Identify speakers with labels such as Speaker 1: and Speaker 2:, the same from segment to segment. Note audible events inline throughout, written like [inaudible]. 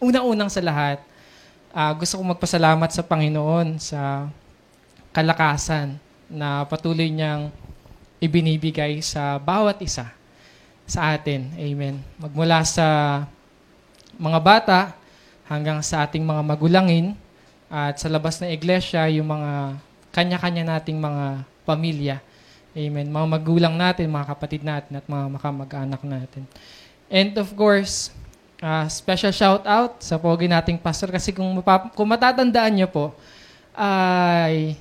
Speaker 1: unang-unang sa lahat, uh, gusto kong magpasalamat sa Panginoon sa kalakasan na patuloy niyang ibinibigay sa bawat isa sa atin. Amen. Magmula sa mga bata hanggang sa ating mga magulangin at sa labas ng iglesia, yung mga kanya-kanya nating mga pamilya. Amen. Mga magulang natin, mga kapatid natin, at mga makamag-anak natin. And of course, uh, special shout out sa pogi nating pastor kasi kung, mapap- kung matatandaan niyo po, ay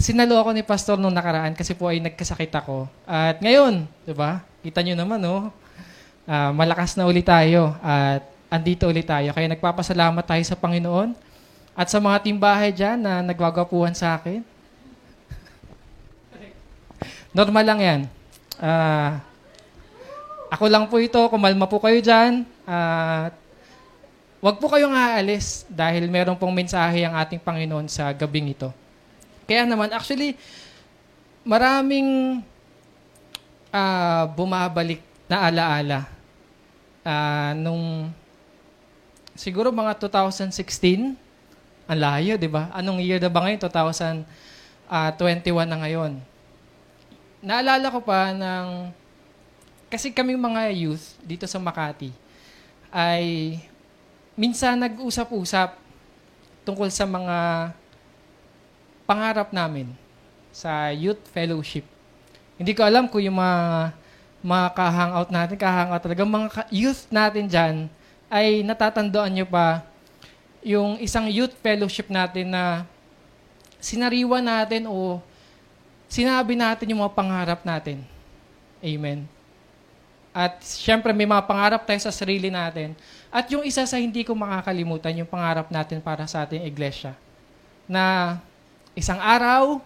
Speaker 1: sinalo ako ni pastor nung nakaraan kasi po ay nagkasakit ako. At ngayon, 'di ba? Kita niyo naman oh. Uh, malakas na ulit tayo at andito ulit tayo. Kaya nagpapasalamat tayo sa Panginoon at sa mga timbahay diyan na nagwagapuhan sa akin. [laughs] Normal lang 'yan. Uh, ako lang po ito, kumalma po kayo diyan. At Huwag po kayong aalis dahil meron pong mensahe ang ating Panginoon sa gabing ito. Kaya naman, actually, maraming uh, bumabalik na alaala. Uh, nung siguro mga 2016, ang layo, di ba? Anong year na ba ngayon? 2021 ah, na ngayon. Naalala ko pa ng, kasi kami mga youth dito sa Makati, ay minsan nag-usap-usap tungkol sa mga pangarap namin sa youth fellowship. Hindi ko alam kung yung mga, mga ka-hangout natin, ka-hangout talaga, mga youth natin dyan, ay natatandaan nyo pa yung isang youth fellowship natin na sinariwa natin o sinabi natin yung mga pangarap natin. Amen. At syempre may mga pangarap tayo sa sarili natin. At yung isa sa hindi ko makakalimutan, yung pangarap natin para sa ating iglesia. Na Isang araw,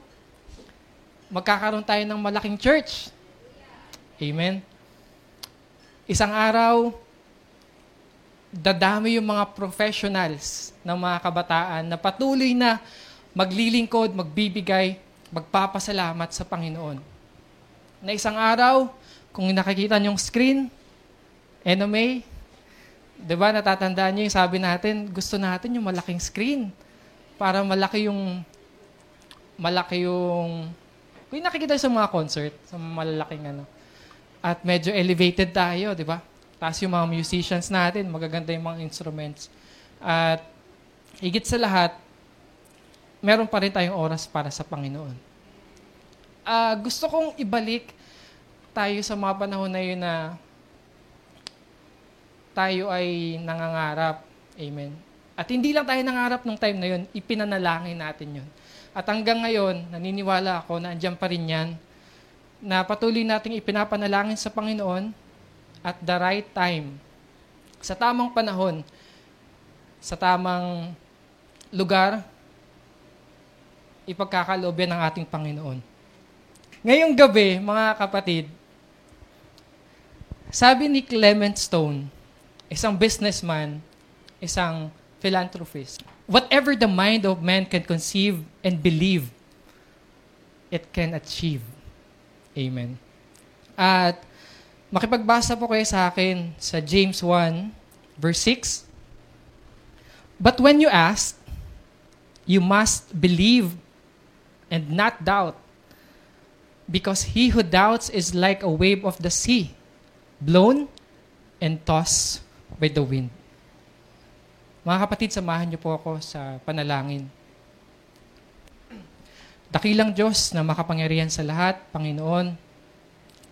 Speaker 1: magkakaroon tayo ng malaking church. Amen. Isang araw, dadami yung mga professionals ng mga kabataan na patuloy na maglilingkod, magbibigay, magpapasalamat sa Panginoon. Na isang araw, kung nakikita niyong screen, NMA, di ba natatandaan niyo yung sabi natin, gusto natin yung malaking screen para malaki yung malaki yung... Kung nakikita sa mga concert, sa malalaking ano, at medyo elevated tayo, di ba? Tapos yung mga musicians natin, magaganda yung mga instruments. At higit sa lahat, meron pa rin tayong oras para sa Panginoon. Uh, gusto kong ibalik tayo sa mga panahon na yun na tayo ay nangangarap. Amen. At hindi lang tayo nangarap nung time na yun, ipinanalangin natin yun. At hanggang ngayon, naniniwala ako na andyan pa rin yan, na patuloy nating ipinapanalangin sa Panginoon at the right time, sa tamang panahon, sa tamang lugar, ipagkakaloobyan ng ating Panginoon. Ngayong gabi, mga kapatid, sabi ni Clement Stone, isang businessman, isang philanthropist, whatever the mind of man can conceive and believe, it can achieve. Amen. At makipagbasa po kayo sa akin sa James 1, verse 6. But when you ask, you must believe and not doubt, because he who doubts is like a wave of the sea, blown and tossed by the wind. Mga kapatid, samahan niyo po ako sa panalangin. Dakilang Diyos na makapangyarihan sa lahat, Panginoon,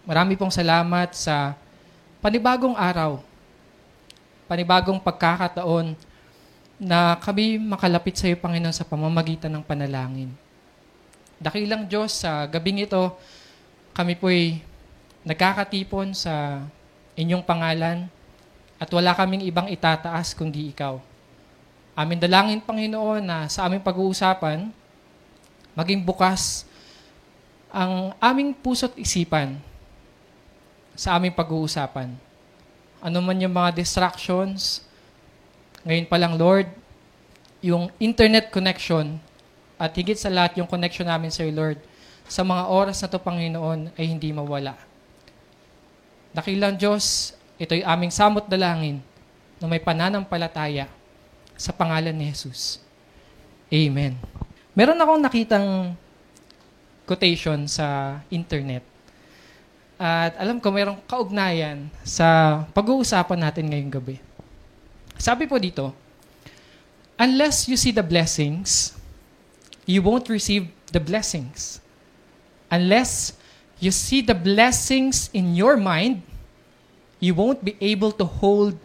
Speaker 1: marami pong salamat sa panibagong araw, panibagong pagkakataon na kami makalapit sa iyo, Panginoon, sa pamamagitan ng panalangin. Dakilang Diyos, sa gabing ito, kami po'y nagkakatipon sa inyong pangalan at wala kaming ibang itataas kundi ikaw. Amin dalangin, Panginoon, na sa aming pag-uusapan, maging bukas ang aming puso't isipan sa aming pag-uusapan. Ano man yung mga distractions, ngayon pa lang, Lord, yung internet connection at higit sa lahat yung connection namin sa iyo, Lord, sa mga oras na to, Panginoon, ay hindi mawala. Dakilang Diyos, ito'y aming samot dalangin na may pananampalataya sa pangalan ni Jesus. Amen. Meron akong nakitang quotation sa internet. At alam ko mayroong kaugnayan sa pag-uusapan natin ngayong gabi. Sabi po dito, unless you see the blessings, you won't receive the blessings. Unless you see the blessings in your mind, you won't be able to hold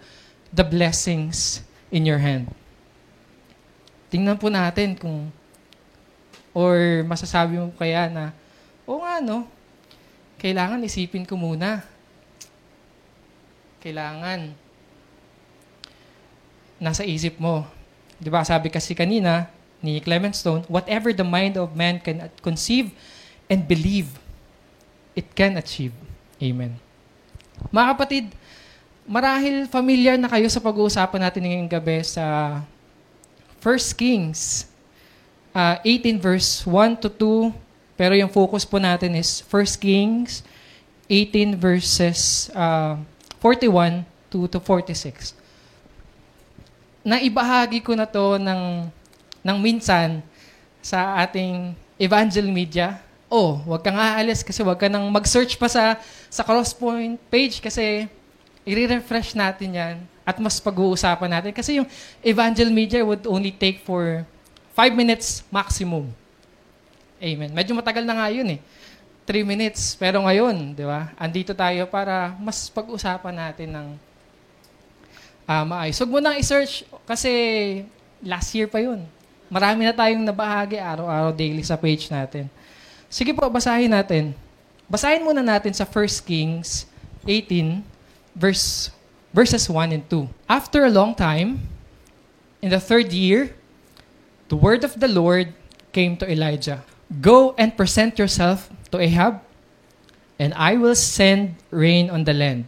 Speaker 1: the blessings in your hand. Tingnan po natin kung or masasabi mo kaya na, o nga no, kailangan isipin ko muna. Kailangan nasa isip mo. Di ba sabi kasi kanina ni Clement Stone, whatever the mind of man can conceive and believe, it can achieve. Amen. Mga kapatid, marahil familiar na kayo sa pag-uusapan natin ngayong gabi sa 1 Kings uh, 18 verse 1 to 2, pero yung focus po natin is 1 Kings 18 verses uh, 41 to, to 46. Naibahagi ko na to ng, ng minsan sa ating evangel media. Oh, wag kang aalis kasi wag ka nang mag-search pa sa, sa Crosspoint page kasi i-refresh natin yan at mas pag-uusapan natin. Kasi yung evangel media would only take for 5 minutes maximum. Amen. Medyo matagal na nga yun eh. 3 minutes. Pero ngayon, di ba, andito tayo para mas pag-usapan natin ng uh, maayos. Huwag mo i-search kasi last year pa yun. Marami na tayong nabahagi araw-araw daily sa page natin. Sige po, basahin natin. Basahin muna natin sa 1 Kings 18, verse, verses 1 and 2. After a long time, in the third year, the word of the Lord came to Elijah Go and present yourself to Ahab, and I will send rain on the land.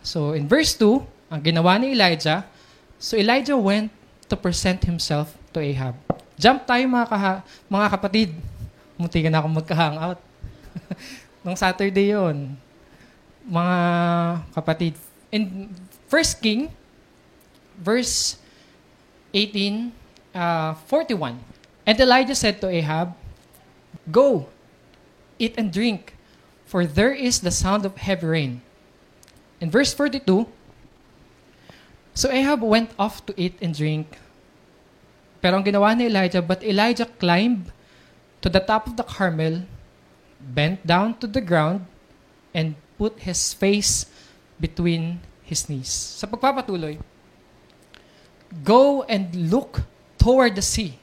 Speaker 1: So in verse 2, ang ginawa ni Elijah, so Elijah went to present himself to Ahab. Jump tayo mga, kaha- mga kapatid. Munti ka na ako magka-hangout. [laughs] Nung Saturday yon Mga kapatid. In 1 King, verse 18 uh, 41. And Elijah said to Ahab, Go, eat and drink, for there is the sound of heavy rain. In verse 42, So Ahab went off to eat and drink. Pero ang ginawa ni Elijah, but Elijah climbed to the top of the Carmel, bent down to the ground, and put his face between his knees. Sa pagpapatuloy, Go and look toward the sea,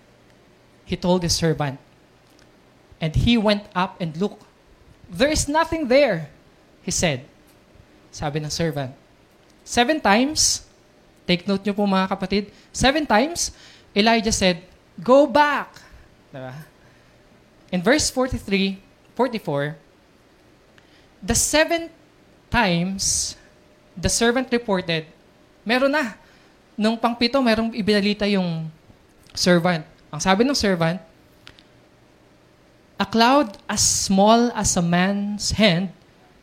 Speaker 1: he told his servant. And he went up and looked. There is nothing there, he said. Sabi ng servant. Seven times, take note nyo po mga kapatid, seven times, Elijah said, Go back. Diba? In verse 43, 44, the seven times, the servant reported, meron na. Nung pangpito, merong ibinalita yung servant. Ang sabi ng servant, A cloud as small as a man's hand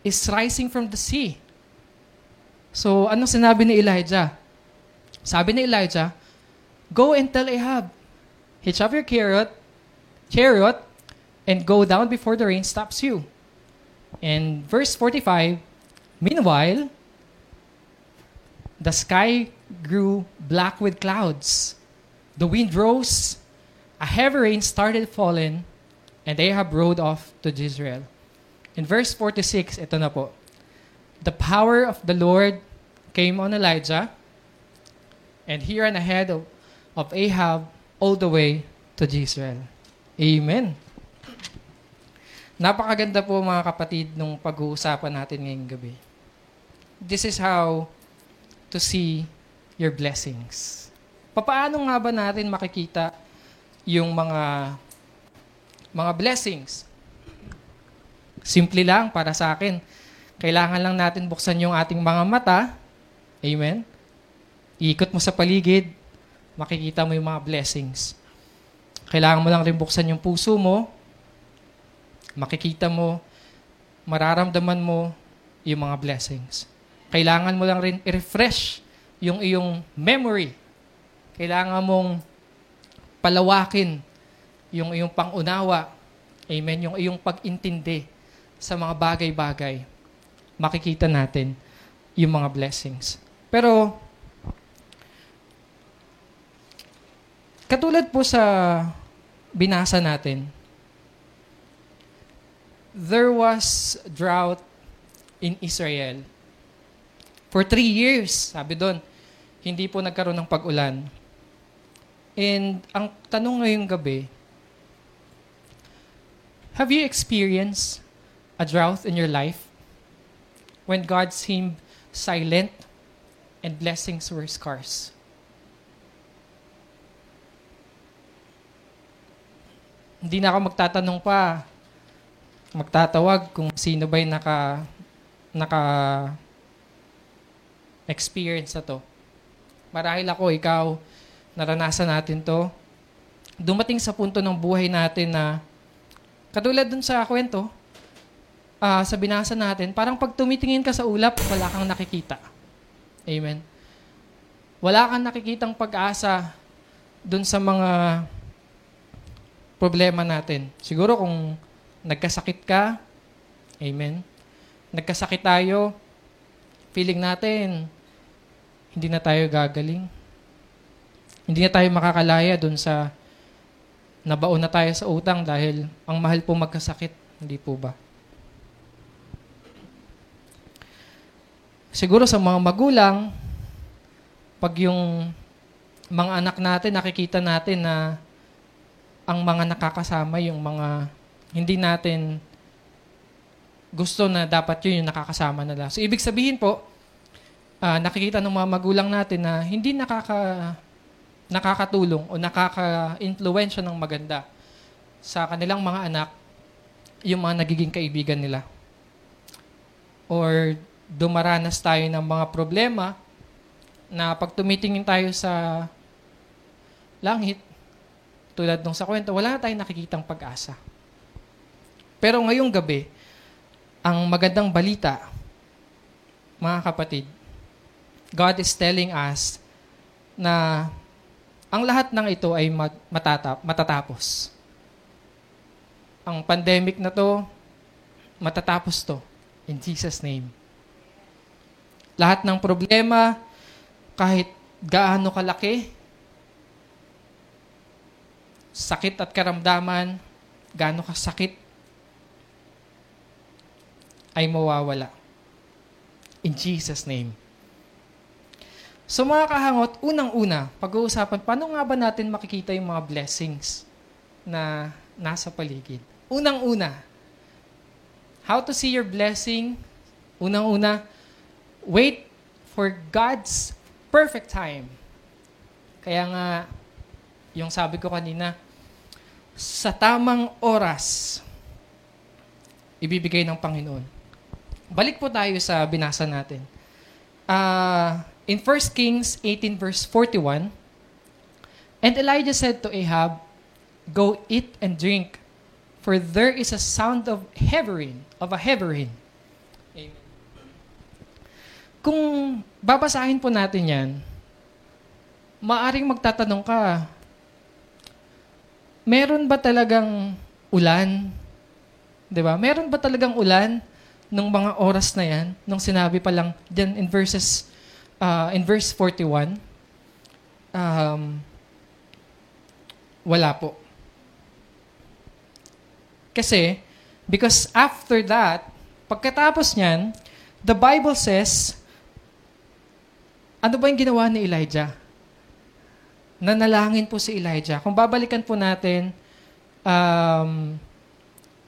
Speaker 1: is rising from the sea. So, anong sinabi ni Elijah? Sabi ni Elijah, Go and tell Ahab, hitch up your chariot, chariot, and go down before the rain stops you. And verse 45, Meanwhile, the sky grew black with clouds The wind rose, a heavy rain started falling, and Ahab rode off to Jezreel. In verse 46, ito na po. The power of the Lord came on Elijah, and he ran ahead of, of Ahab all the way to Jezreel. Amen. Napakaganda po mga kapatid nung pag-uusapan natin ngayong gabi. This is how to see your blessings. Paano nga ba natin makikita yung mga mga blessings? Simple lang para sa akin. Kailangan lang natin buksan yung ating mga mata. Amen? Ikot mo sa paligid, makikita mo yung mga blessings. Kailangan mo lang rin buksan yung puso mo, makikita mo, mararamdaman mo yung mga blessings. Kailangan mo lang rin i-refresh yung iyong memory. Kailangan mong palawakin yung iyong pangunawa. Amen. Yung iyong pag-intindi sa mga bagay-bagay. Makikita natin yung mga blessings. Pero, katulad po sa binasa natin, there was drought in Israel. For three years, sabi doon, hindi po nagkaroon ng pag-ulan. And ang tanong ngayong gabi, have you experienced a drought in your life when God seemed silent and blessings were scarce? Hindi na ako magtatanong pa, magtatawag kung sino ba'y naka, naka experience na to. Marahil ako, ikaw, naranasan natin to. Dumating sa punto ng buhay natin na, katulad dun sa kwento, uh, sa binasa natin, parang pag tumitingin ka sa ulap, wala kang nakikita. Amen. Wala kang nakikitang pag-asa dun sa mga problema natin. Siguro kung nagkasakit ka, amen, nagkasakit tayo, feeling natin, hindi na tayo gagaling. Hindi na tayo makakalaya dun sa nabaon na tayo sa utang dahil ang mahal po magkasakit. Hindi po ba? Siguro sa mga magulang, pag yung mga anak natin, nakikita natin na ang mga nakakasama, yung mga hindi natin gusto na dapat yun yung nakakasama nila. So, ibig sabihin po, uh, nakikita ng mga magulang natin na hindi nakaka, nakakatulong o nakaka-influensya ng maganda sa kanilang mga anak yung mga nagiging kaibigan nila. Or dumaranas tayo ng mga problema na pag tumitingin tayo sa langit, tulad nung sa kwento, wala tayong nakikitang pag-asa. Pero ngayong gabi, ang magandang balita, mga kapatid, God is telling us na ang lahat ng ito ay matatap, matatapos. Ang pandemic na to, matatapos to. In Jesus' name. Lahat ng problema, kahit gaano kalaki, sakit at karamdaman, gaano kasakit, ay mawawala. In Jesus' name. So mga kahangot, unang-una, pag-uusapan, paano nga ba natin makikita yung mga blessings na nasa paligid? Unang-una, how to see your blessing? Unang-una, wait for God's perfect time. Kaya nga, yung sabi ko kanina, sa tamang oras, ibibigay ng Panginoon. Balik po tayo sa binasa natin. Uh, in 1 Kings 18 verse 41, And Elijah said to Ahab, Go eat and drink, for there is a sound of heavering, of a heavering. Amen. Kung babasahin po natin yan, maaring magtatanong ka, meron ba talagang ulan? 'Di ba? Meron ba talagang ulan? Ng mga oras na yan, nung sinabi pa lang dyan in verses, uh, in verse 41, um, wala po. Kasi, because after that, pagkatapos niyan, the Bible says, ano ba yung ginawa ni Elijah? Nanalangin po si Elijah. Kung babalikan po natin, um,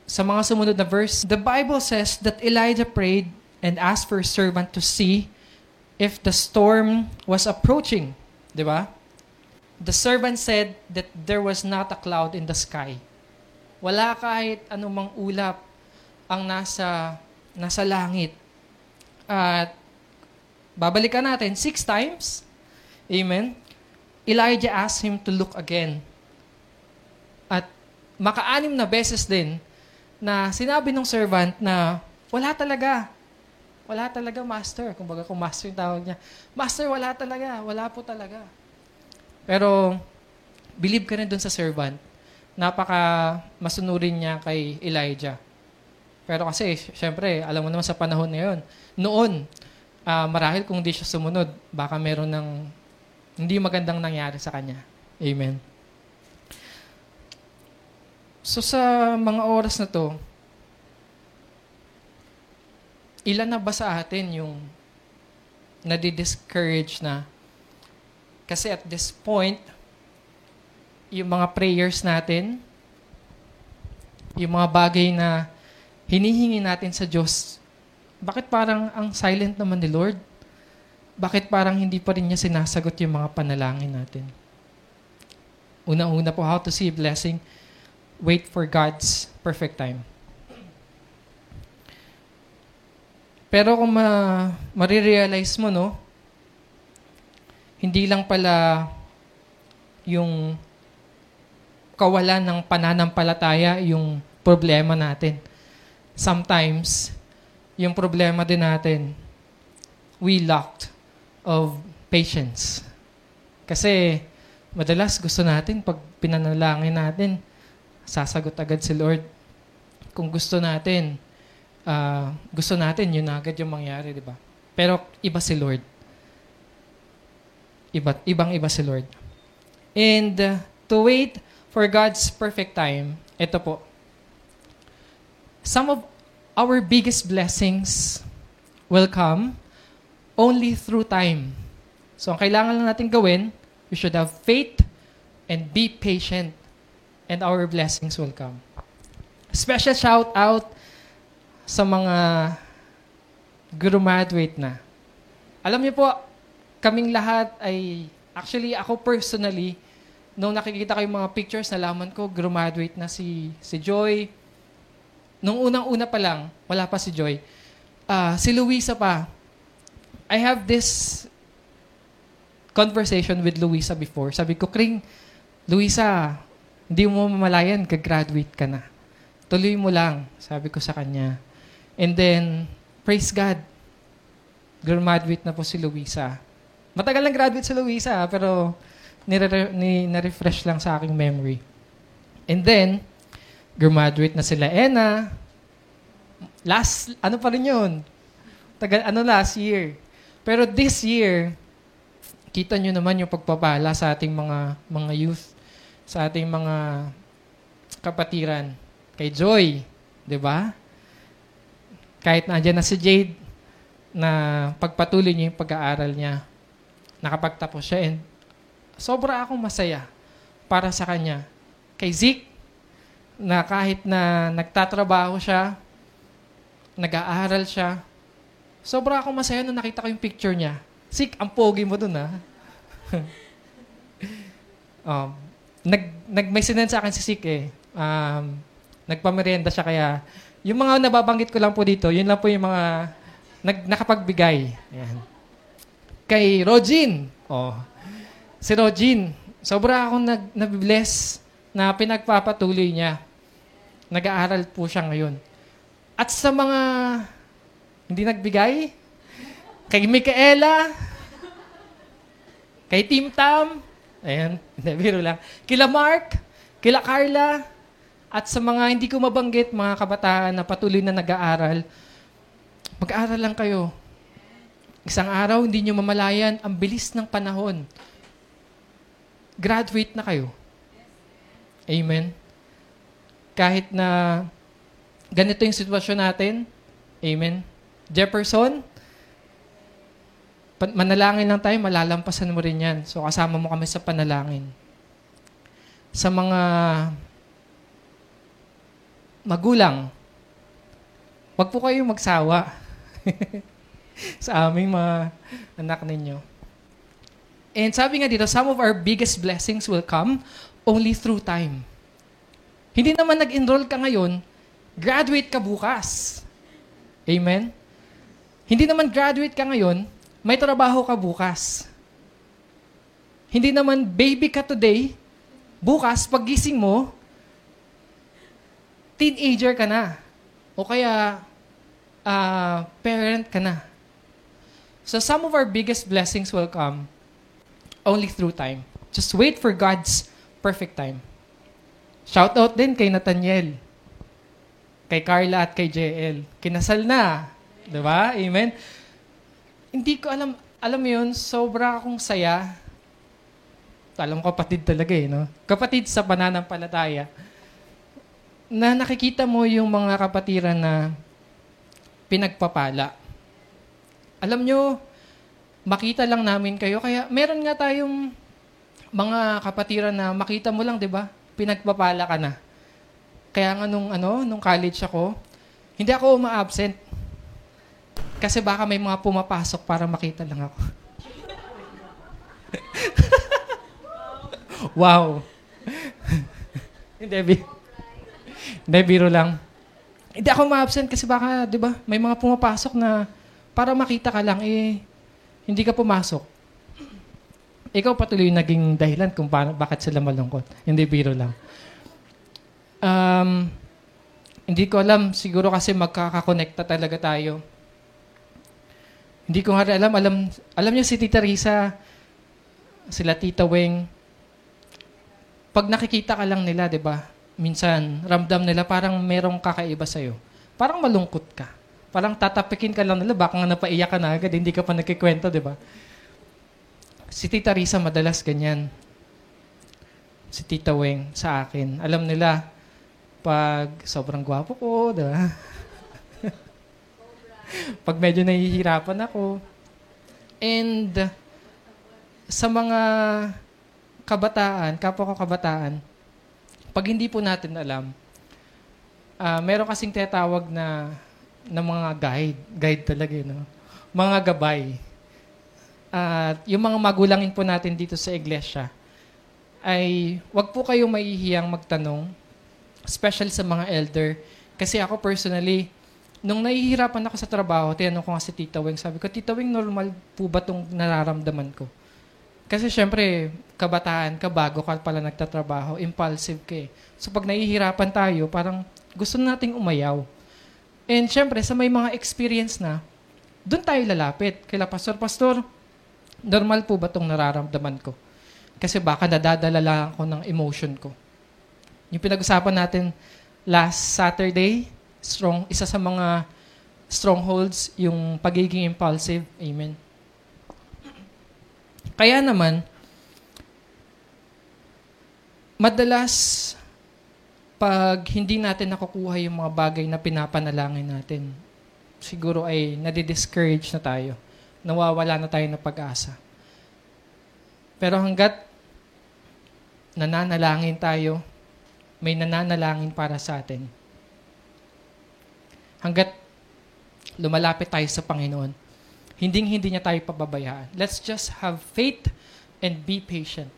Speaker 1: sa mga sumunod na verse, the Bible says that Elijah prayed and asked for a servant to see if the storm was approaching. Di ba? The servant said that there was not a cloud in the sky. Wala kahit anumang ulap ang nasa nasa langit. At babalikan natin six times. Amen. Elijah asked him to look again. At makaanim na beses din na sinabi ng servant na wala talaga. Wala talaga, Master. Kung baga kung Master yung tawag niya. Master, wala talaga. Wala po talaga. Pero, believe ka rin dun sa servant. Napaka masunurin niya kay Elijah. Pero kasi, syempre, alam mo naman sa panahon na yun. Noon, uh, marahil kung di siya sumunod, baka meron ng hindi magandang nangyari sa kanya. Amen. So sa mga oras na to, ilan na ba sa atin yung nadi-discourage na? Kasi at this point, yung mga prayers natin, yung mga bagay na hinihingi natin sa Diyos, bakit parang ang silent naman ni Lord? Bakit parang hindi pa rin niya sinasagot yung mga panalangin natin? Una-una po, how to see blessing, wait for God's perfect time. Pero kung ma marirealize mo, no, hindi lang pala yung kawalan ng pananampalataya yung problema natin. Sometimes, yung problema din natin, we lacked of patience. Kasi, madalas gusto natin, pag pinanalangin natin, sasagot agad si Lord. Kung gusto natin, uh, gusto natin, yun agad yung mangyari, di ba? Pero iba si Lord. Iba, ibang iba si Lord. And uh, to wait for God's perfect time, ito po. Some of our biggest blessings will come only through time. So ang kailangan lang natin gawin, we should have faith and be patient and our blessings will come. Special shout out sa mga graduate na. Alam niyo po, kaming lahat ay, actually ako personally, nung nakikita ko yung mga pictures, nalaman ko, graduate na si, si Joy. Nung unang-una pa lang, wala pa si Joy. Uh, si Luisa pa. I have this conversation with Luisa before. Sabi ko, Kring, Luisa, hindi mo mamalayan, gagraduate ka na. Tuloy mo lang, sabi ko sa kanya. And then, praise God, graduate na po si Luisa. Matagal lang graduate si Luisa, pero nire- ni, na-refresh lang sa aking memory. And then, graduate na sila Ena. Last, ano pa rin yun? Tagal, ano last year. Pero this year, kita nyo naman yung pagpapala sa ating mga mga youth, sa ating mga kapatiran. Kay Joy, di ba? kahit nandiyan na si Jade, na pagpatuloy niya yung pag-aaral niya, nakapagtapos siya, and sobra akong masaya para sa kanya. Kay Zeke, na kahit na nagtatrabaho siya, nag-aaral siya, sobra akong masaya nung nakita ko yung picture niya. Zeke, ang pogi mo dun, ha? [laughs] um, nag, nag, may sinend sa akin si Zeke, eh. Um, nagpamerienda siya kaya yung mga nababanggit ko lang po dito, yun lang po yung mga nag, nakapagbigay. Ayan. Kay Rogin. Oh. Si Rogin, sobra akong nag, nabibless na pinagpapatuloy niya. Nag-aaral po siya ngayon. At sa mga hindi nagbigay, kay Micaela, kay Team Tam, ayan, hindi, [laughs] biro lang, kila Mark, kila Carla, at sa mga hindi ko mabanggit, mga kabataan na patuloy na nag-aaral, mag-aaral lang kayo. Isang araw, hindi nyo mamalayan ang bilis ng panahon. Graduate na kayo. Amen. Kahit na ganito yung sitwasyon natin, Amen. Jefferson, manalangin lang tayo, malalampasan mo rin yan. So kasama mo kami sa panalangin. Sa mga magulang, wag po kayong magsawa [laughs] sa aming mga anak ninyo. And sabi nga dito, some of our biggest blessings will come only through time. Hindi naman nag-enroll ka ngayon, graduate ka bukas. Amen? Hindi naman graduate ka ngayon, may trabaho ka bukas. Hindi naman baby ka today, bukas, pagising mo, teenager ka na. O kaya, uh, parent ka na. So some of our biggest blessings will come only through time. Just wait for God's perfect time. Shout out din kay Nathaniel, kay Carla at kay JL. Kinasal na. 'Di ba? Amen. Hindi ko alam, alam mo yun, sobra akong saya. Alam ko kapatid talaga eh, no? Kapatid sa pananampalataya. Na nakikita mo yung mga kapatiran na pinagpapala. Alam nyo, makita lang namin kayo. Kaya meron nga tayong mga kapatiran na makita mo lang, di ba? Pinagpapala ka na. Kaya nga nung, ano, nung college ako, hindi ako uma-absent. Kasi baka may mga pumapasok para makita lang ako. [laughs] wow. [laughs] hindi, bi- hindi, biro lang. Hindi ako ma-absent kasi baka, di ba, may mga pumapasok na para makita ka lang, eh, hindi ka pumasok. Ikaw patuloy naging dahilan kung paano, bakit sila malungkot. Hindi biro lang. Um, hindi ko alam, siguro kasi magkakakonekta talaga tayo. Hindi ko nga alam, alam, alam niyo si Tita Risa, sila Tita Weng, pag nakikita ka lang nila, di ba, minsan, ramdam nila parang merong kakaiba sa'yo. Parang malungkot ka. Parang tatapikin ka lang nila, baka nga napaiyak ka na agad, hindi ka pa nagkikwento, di ba? Si Tita Risa madalas ganyan. Si Tita Weng sa akin. Alam nila, pag sobrang gwapo ko, di ba? [laughs] pag medyo nahihirapan ako. And sa mga kabataan, kapwa ko kabataan, pag hindi po natin alam, uh, meron kasing tinatawag na na mga guide, guide talaga, no? Mga gabay. At uh, yung mga magulangin po natin dito sa iglesia, ay wag po kayong mahihiyang magtanong, especially sa mga elder. Kasi ako personally, nung nahihirapan ako sa trabaho, tinanong ko nga si Tita Weng, sabi ko, Tita Weng, normal po ba itong nararamdaman ko? Kasi syempre, kabataan ka, bago ka pala nagtatrabaho, impulsive ka eh. So pag nahihirapan tayo, parang gusto nating umayaw. And syempre, sa may mga experience na, doon tayo lalapit. Kaya Pastor, Pastor, normal po ba itong nararamdaman ko? Kasi baka nadadala lang ako ng emotion ko. Yung pinag-usapan natin last Saturday, strong, isa sa mga strongholds, yung pagiging impulsive. Amen. Kaya naman, madalas pag hindi natin nakukuha yung mga bagay na pinapanalangin natin, siguro ay nadi-discourage na tayo. Nawawala na tayo ng pag-asa. Pero hanggat nananalangin tayo, may nananalangin para sa atin. Hanggat lumalapit tayo sa Panginoon, hinding-hindi niya tayo pababayaan. Let's just have faith and be patient.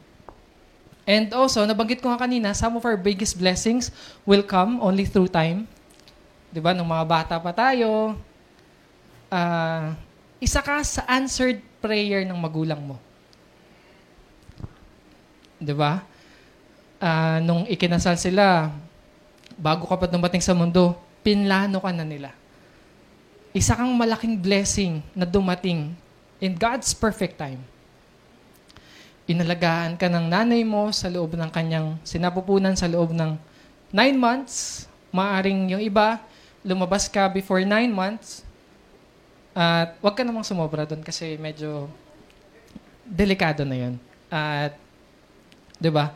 Speaker 1: And also, nabanggit ko nga kanina, some of our biggest blessings will come only through time. Di ba? Nung mga bata pa tayo, uh, isa ka sa answered prayer ng magulang mo. Di ba? Uh, nung ikinasal sila, bago ka pa dumating sa mundo, pinlano ka na nila. Isa kang malaking blessing na dumating in God's perfect time inalagaan ka ng nanay mo sa loob ng kanyang sinapupunan sa loob ng nine months. Maaring yung iba, lumabas ka before nine months. At wag ka namang sumobra doon kasi medyo delikado na yun. At, di ba?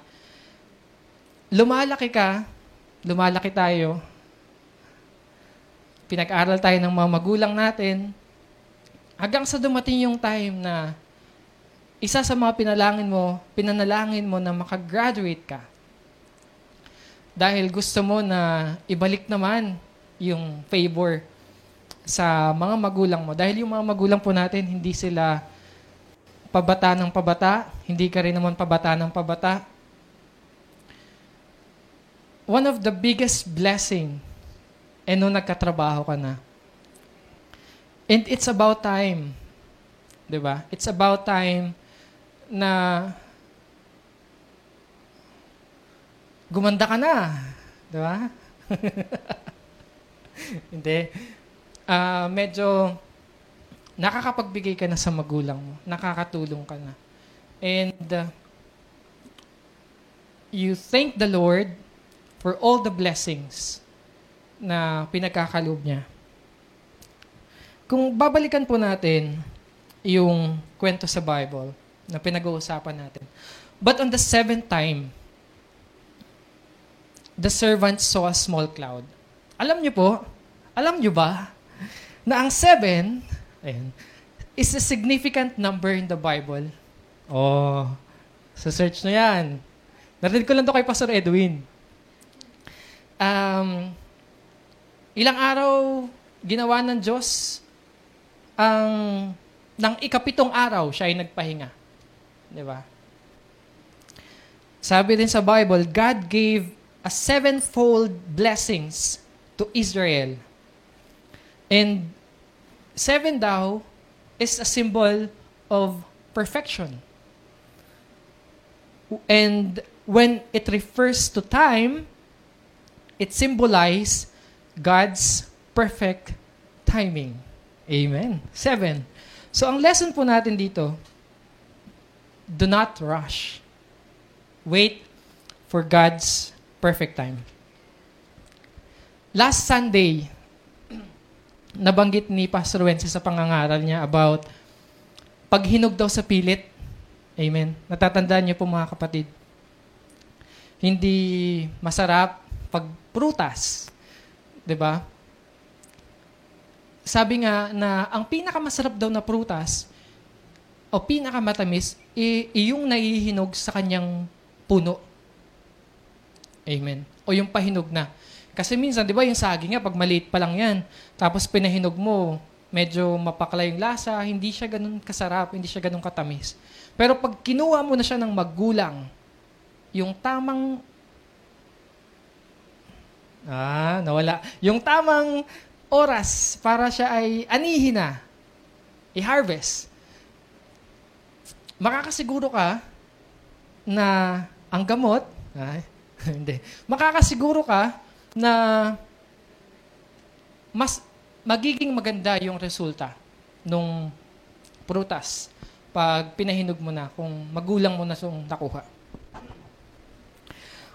Speaker 1: Lumalaki ka, lumalaki tayo, pinag-aral tayo ng mga magulang natin, hanggang sa dumating yung time na isa sa mga pinalangin mo, pinanalangin mo na makagraduate ka. Dahil gusto mo na ibalik naman yung favor sa mga magulang mo. Dahil yung mga magulang po natin, hindi sila pabata ng pabata, hindi ka rin naman pabata ng pabata. One of the biggest blessing, eh nung nagkatrabaho ka na, and it's about time, di ba? It's about time na gumanda ka na. Di ba? [laughs] Hindi. ah, medyo nakakapagbigay ka na sa magulang mo. Nakakatulong ka na. And uh, you thank the Lord for all the blessings na pinagkakaloob niya. Kung babalikan po natin yung kwento sa Bible na pinag-uusapan natin. But on the seventh time, the servant saw a small cloud. Alam niyo po, alam niyo ba, na ang seven, ayan, is a significant number in the Bible. Oh, sa search na yan. Narinig ko lang to kay Pastor Edwin. Um, ilang araw ginawa ng Diyos ang ng ikapitong araw siya ay nagpahinga. Di ba? Sabi din sa Bible, God gave a sevenfold blessings to Israel. And seven daw is a symbol of perfection. And when it refers to time, it symbolizes God's perfect timing. Amen. Seven. So ang lesson po natin dito, do not rush. Wait for God's perfect time. Last Sunday, [clears throat] nabanggit ni Pastor Wences sa pangangaral niya about paghinog daw sa pilit. Amen. Natatandaan niyo po mga kapatid. Hindi masarap pag prutas. 'Di ba? Sabi nga na ang pinakamasarap daw na prutas o pinakamatamis i, yung naihinog sa kanyang puno. Amen. O yung pahinog na. Kasi minsan, di ba, yung saging nga, pag maliit pa lang yan, tapos pinahinog mo, medyo mapakla yung lasa, hindi siya ganun kasarap, hindi siya ganun katamis. Pero pag kinuha mo na siya ng magulang, yung tamang Ah, nawala. Yung tamang oras para siya ay anihin na, i-harvest. Makakasiguro ka na ang gamot, ay, [laughs] hindi, makakasiguro ka na mas magiging maganda yung resulta nung prutas pag pinahinog mo na, kung magulang mo na itong nakuha.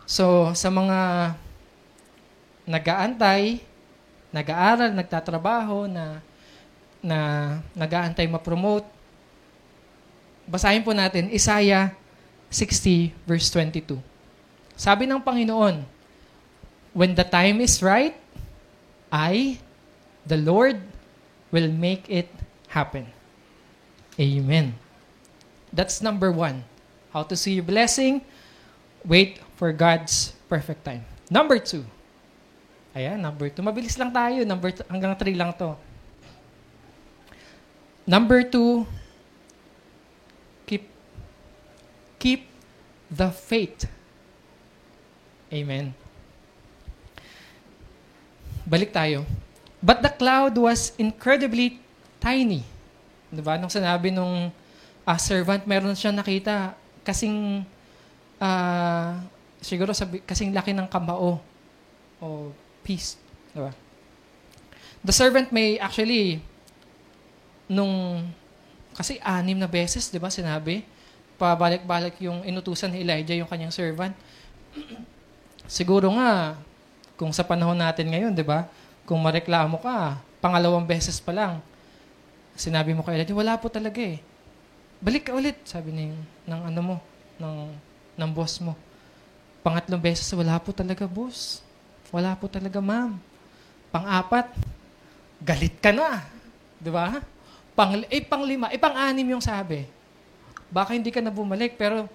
Speaker 1: So, sa mga nag-aantay, nag-aaral, nagtatrabaho, na, na nag-aantay ma-promote, basahin po natin Isaiah 60 verse 22. Sabi ng Panginoon, When the time is right, I, the Lord, will make it happen. Amen. That's number one. How to see your blessing? Wait for God's perfect time. Number two, Ayan, number two. Mabilis lang tayo. Number two, hanggang three lang to. Number two, keep keep the faith. Amen. Balik tayo. But the cloud was incredibly tiny. Diba? Nung sinabi nung uh, servant, meron siya nakita kasing uh, siguro sabi, kasing laki ng kamao o peace. Diba? The servant may actually, nung, kasi anim na beses, di ba, sinabi, pabalik-balik yung inutusan ni Elijah, yung kanyang servant. [clears throat] Siguro nga, kung sa panahon natin ngayon, di ba, kung mareklamo ka, pangalawang beses pa lang, sinabi mo kay Elijah, wala po talaga eh. Balik ka ulit, sabi ng, ng ano mo, ng, ng boss mo. Pangatlong beses, wala po talaga, boss. Wala po talaga, ma'am. Pang-apat, galit ka na. Di ba? Pang, eh, pang-lima, eh, pang-anim yung sabi. Baka hindi ka na bumalik, pero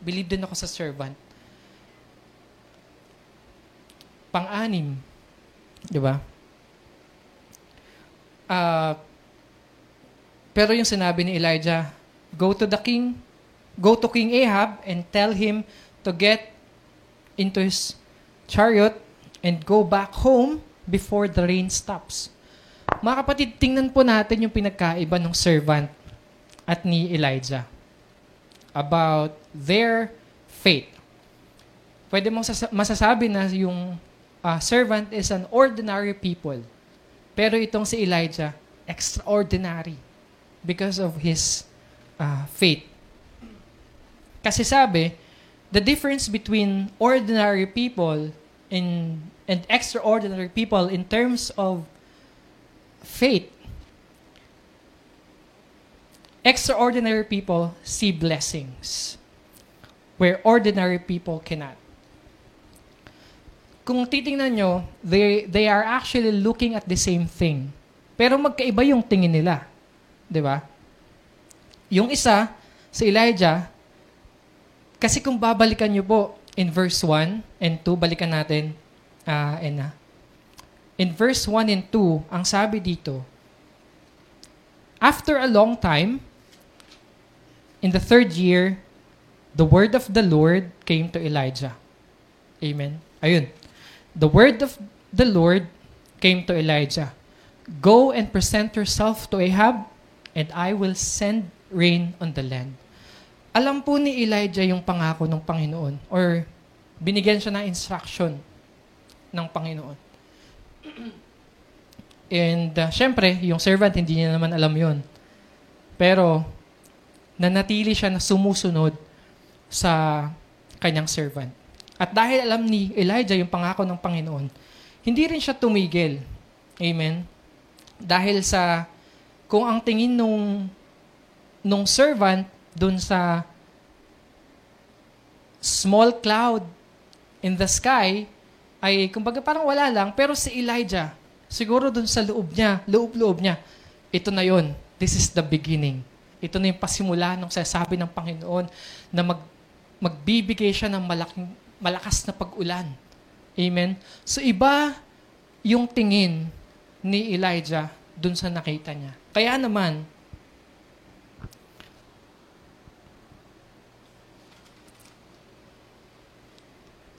Speaker 1: believe din ako sa servant. Pang-anim. Di ba? Uh, pero yung sinabi ni Elijah, go to the king, go to King Ahab and tell him to get into his chariot and go back home before the rain stops. Mga kapatid, tingnan po natin yung pinagkaiba ng servant at ni Elijah about their faith. Pwede mong masasabi na yung uh, servant is an ordinary people. Pero itong si Elijah, extraordinary because of his uh, faith. Kasi sabi, the difference between ordinary people in, and extraordinary people in terms of faith, extraordinary people see blessings where ordinary people cannot. Kung titingnan nyo, they, they are actually looking at the same thing. Pero magkaiba yung tingin nila. 'Di ba? Yung isa, si Elijah, kasi kung babalikan niyo po in verse 1 and 2, balikan natin, uh, uh, in verse 1 and 2, ang sabi dito, After a long time, in the third year, the word of the Lord came to Elijah. Amen. Ayun. The word of the Lord came to Elijah. Go and present yourself to Ahab, and I will send rain on the land. Alam po ni Elijah yung pangako ng Panginoon or binigyan siya ng instruction ng Panginoon. [clears throat] And uh, syempre, yung servant, hindi niya naman alam yon. Pero, nanatili siya na sumusunod sa kanyang servant. At dahil alam ni Elijah yung pangako ng Panginoon, hindi rin siya tumigil. Amen? Dahil sa, kung ang tingin nung nung servant dun sa small cloud in the sky ay kumbaga parang wala lang pero si Elijah siguro dun sa loob niya, loob-loob niya, ito na yon. This is the beginning. Ito na yung pasimula ng sasabi ng Panginoon na mag, magbibigay siya ng malaking, malakas na pag-ulan. Amen? So iba yung tingin ni Elijah dun sa nakita niya. Kaya naman,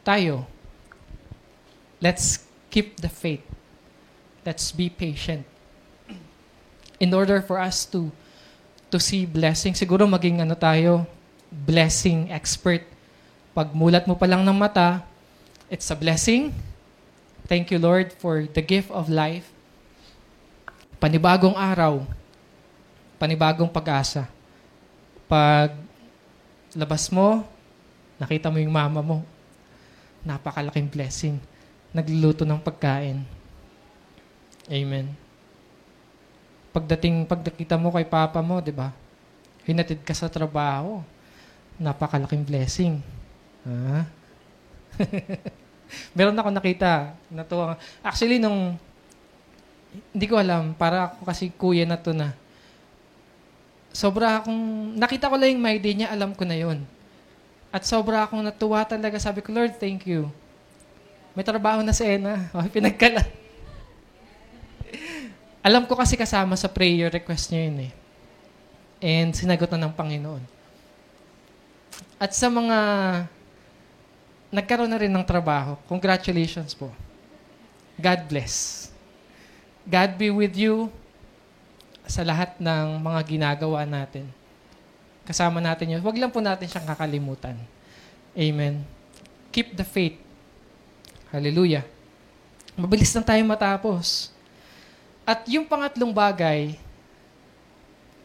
Speaker 1: tayo, let's keep the faith. Let's be patient. In order for us to to see blessing, siguro maging ano tayo, blessing expert. Pag mulat mo pa lang ng mata, it's a blessing. Thank you, Lord, for the gift of life. Panibagong araw, panibagong pag-asa. Pag labas mo, nakita mo yung mama mo, napakalaking blessing. Nagluluto ng pagkain. Amen. Pagdating, pagdakita mo kay papa mo, di ba? Hinatid ka sa trabaho. Napakalaking blessing. Ha? [laughs] Meron ako nakita. Natuwa. Actually, nung, hindi ko alam, para ako kasi kuya na to na. Sobra akong, nakita ko lang yung my day niya, alam ko na yon at sobra akong natuwa talaga. Sabi ko, Lord, thank you. May trabaho na si Ena. [laughs] Oh, pinagkala. [laughs] Alam ko kasi kasama sa prayer request niya yun eh. And sinagot na ng Panginoon. At sa mga nagkaroon na rin ng trabaho, congratulations po. God bless. God be with you sa lahat ng mga ginagawa natin kasama natin yun. Huwag lang po natin siyang kakalimutan. Amen. Keep the faith. Hallelujah. Mabilis lang tayo matapos. At yung pangatlong bagay,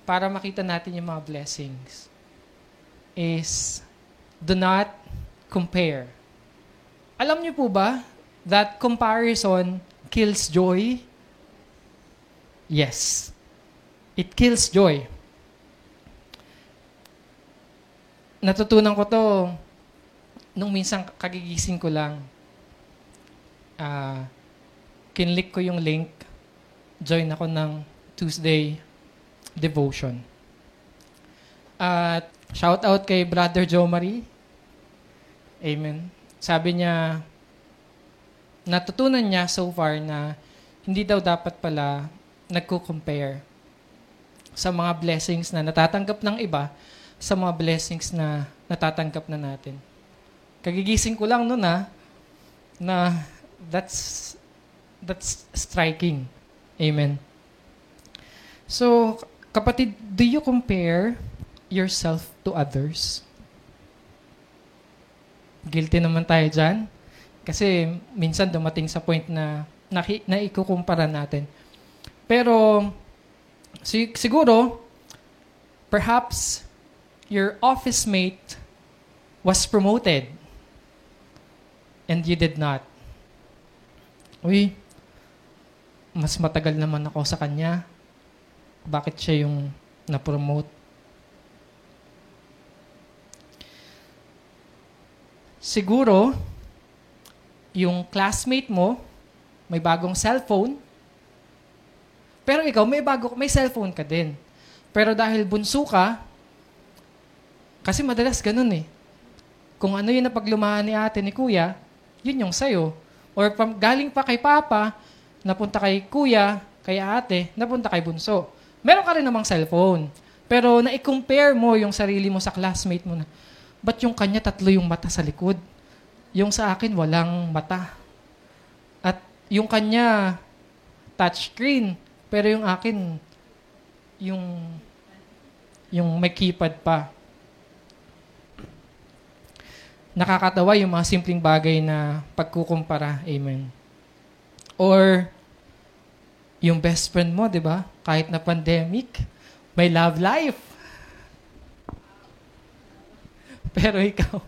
Speaker 1: para makita natin yung mga blessings, is do not compare. Alam niyo po ba that comparison kills joy? Yes. It kills joy. Natutunan ko to nung minsan kagigising ko lang. Uh, kinlik ko yung link. Join ako ng Tuesday devotion. At uh, shout out kay Brother Joe Marie. Amen. Sabi niya, natutunan niya so far na hindi daw dapat pala nagko-compare sa mga blessings na natatanggap ng iba sa mga blessings na natatanggap na natin. Kagigising ko lang noon ha, na that's that's striking. Amen. So, kapatid, do you compare yourself to others? Guilty naman tayo dyan. Kasi minsan dumating sa point na naki, naikukumpara natin. Pero, si- siguro, perhaps, your office mate was promoted and you did not. Uy, mas matagal naman ako sa kanya. Bakit siya yung na-promote? Siguro, yung classmate mo, may bagong cellphone, pero ikaw, may bago, may cellphone ka din. Pero dahil bunso ka, kasi madalas ganun eh. Kung ano yung napaglumahan ni ate ni kuya, yun yung sayo. Or pam, galing pa kay papa, napunta kay kuya, kay ate, napunta kay bunso. Meron ka rin namang cellphone. Pero na-compare mo yung sarili mo sa classmate mo na, ba't yung kanya tatlo yung mata sa likod? Yung sa akin, walang mata. At yung kanya, touchscreen. Pero yung akin, yung, yung may keypad pa. Nakakatawa yung mga simpleng bagay na pagkukumpara. Amen. Or, yung best friend mo, di ba? Kahit na pandemic, may love life. [laughs] Pero ikaw,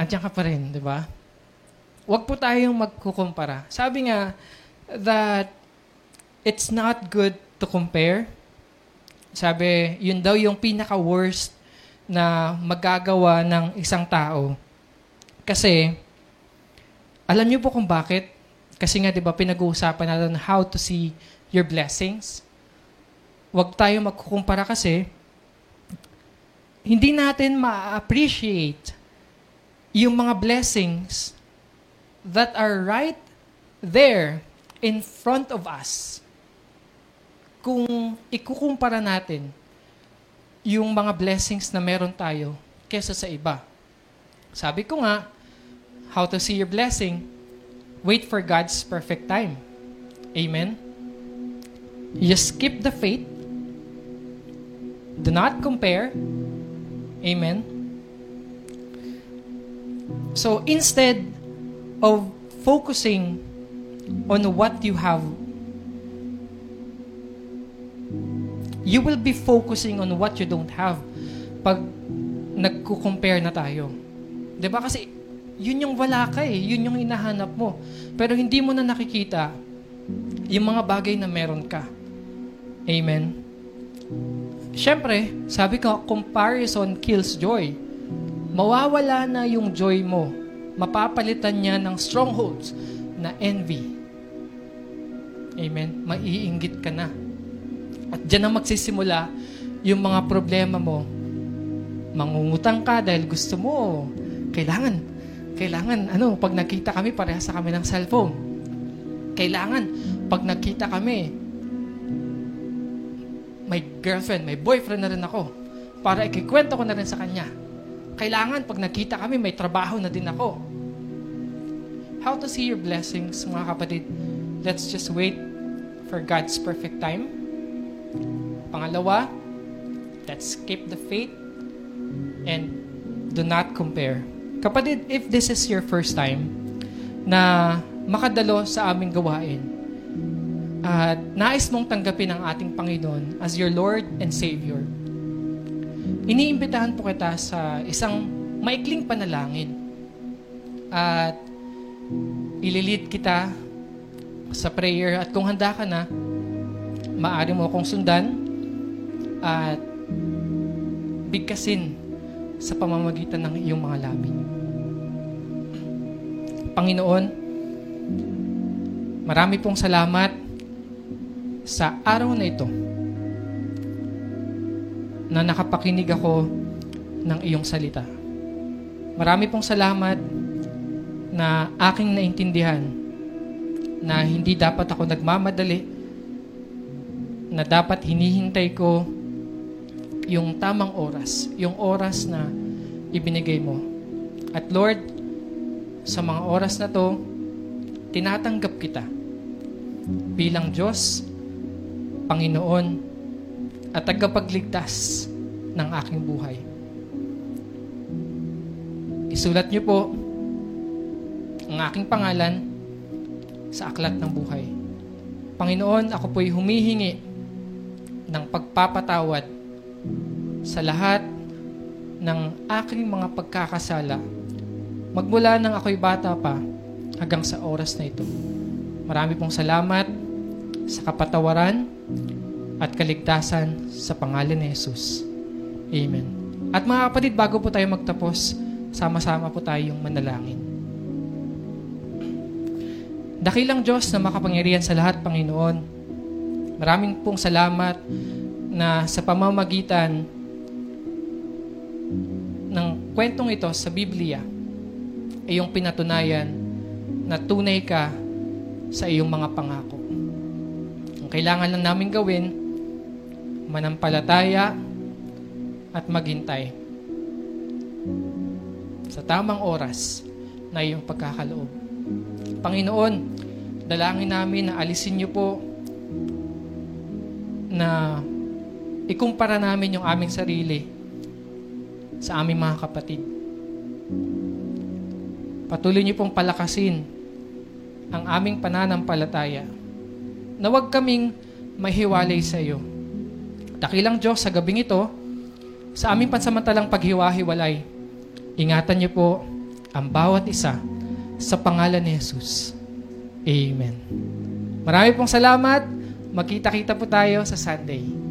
Speaker 1: andiyan ka pa rin, di ba? Huwag po tayong magkukumpara. Sabi nga that it's not good to compare. Sabi, yun daw yung pinaka-worst na magagawa ng isang tao. Kasi, alam niyo po kung bakit? Kasi nga, di ba, pinag-uusapan natin how to see your blessings. Huwag tayo magkukumpara kasi hindi natin ma-appreciate yung mga blessings that are right there in front of us. Kung ikukumpara natin yung mga blessings na meron tayo kesa sa iba. Sabi ko nga, how to see your blessing, wait for God's perfect time. Amen? Just skip the faith. Do not compare. Amen? So instead of focusing on what you have, you will be focusing on what you don't have pag nagko-compare na tayo. 'Di ba kasi yun yung wala ka eh, yun yung hinahanap mo. Pero hindi mo na nakikita yung mga bagay na meron ka. Amen. Siyempre, sabi ko, comparison kills joy. Mawawala na yung joy mo. Mapapalitan niya ng strongholds na envy. Amen. Maiinggit ka na. At dyan na magsisimula yung mga problema mo. Mangungutang ka dahil gusto mo. Kailangan. Kailangan, ano, pag nakita kami, parehas sa kami ng cellphone. Kailangan, pag nakita kami, may girlfriend, may boyfriend na rin ako. Para ikikwento ko na rin sa kanya. Kailangan, pag nakita kami, may trabaho na din ako. How to see your blessings, mga kapatid? Let's just wait for God's perfect time. Pangalawa, let's keep the faith and do not compare. Kapatid, if this is your first time na makadalo sa aming gawain, at nais mong tanggapin ang ating Panginoon as your Lord and Savior, iniimbitahan po kita sa isang maikling panalangin. At ililid kita sa prayer. At kung handa ka na, maaari mo akong sundan at bigkasin sa pamamagitan ng iyong mga labi. Panginoon, marami pong salamat sa araw na ito na nakapakinig ako ng iyong salita. Marami pong salamat na aking naintindihan na hindi dapat ako nagmamadali, na dapat hinihintay ko yung tamang oras, yung oras na ibinigay mo. At Lord, sa mga oras na to, tinatanggap kita bilang Diyos, Panginoon, at tagapagligtas ng aking buhay. Isulat niyo po ang aking pangalan sa aklat ng buhay. Panginoon, ako po'y humihingi ng pagpapatawad sa lahat ng aking mga pagkakasala magmula nang ako'y bata pa hanggang sa oras na ito. Marami pong salamat sa kapatawaran at kaligtasan sa pangalan ni Jesus. Amen. At mga kapatid, bago po tayo magtapos, sama-sama po tayong manalangin. Dakilang Diyos na makapangyarihan sa lahat, Panginoon. Maraming pong salamat na sa pamamagitan kwentong ito sa Biblia ay yung pinatunayan na tunay ka sa iyong mga pangako. Ang kailangan lang namin gawin, manampalataya at maghintay sa tamang oras na iyong pagkakaloob. Panginoon, dalangin namin na alisin niyo po na ikumpara namin yung aming sarili sa aming mga kapatid. Patuloy niyo pong palakasin ang aming pananampalataya na huwag kaming mahiwalay sa iyo. Dakilang Diyos sa gabing ito, sa aming pansamantalang paghiwa-hiwalay, ingatan niyo po ang bawat isa sa pangalan ni Jesus. Amen. Marami pong salamat. Magkita-kita po tayo sa Sunday.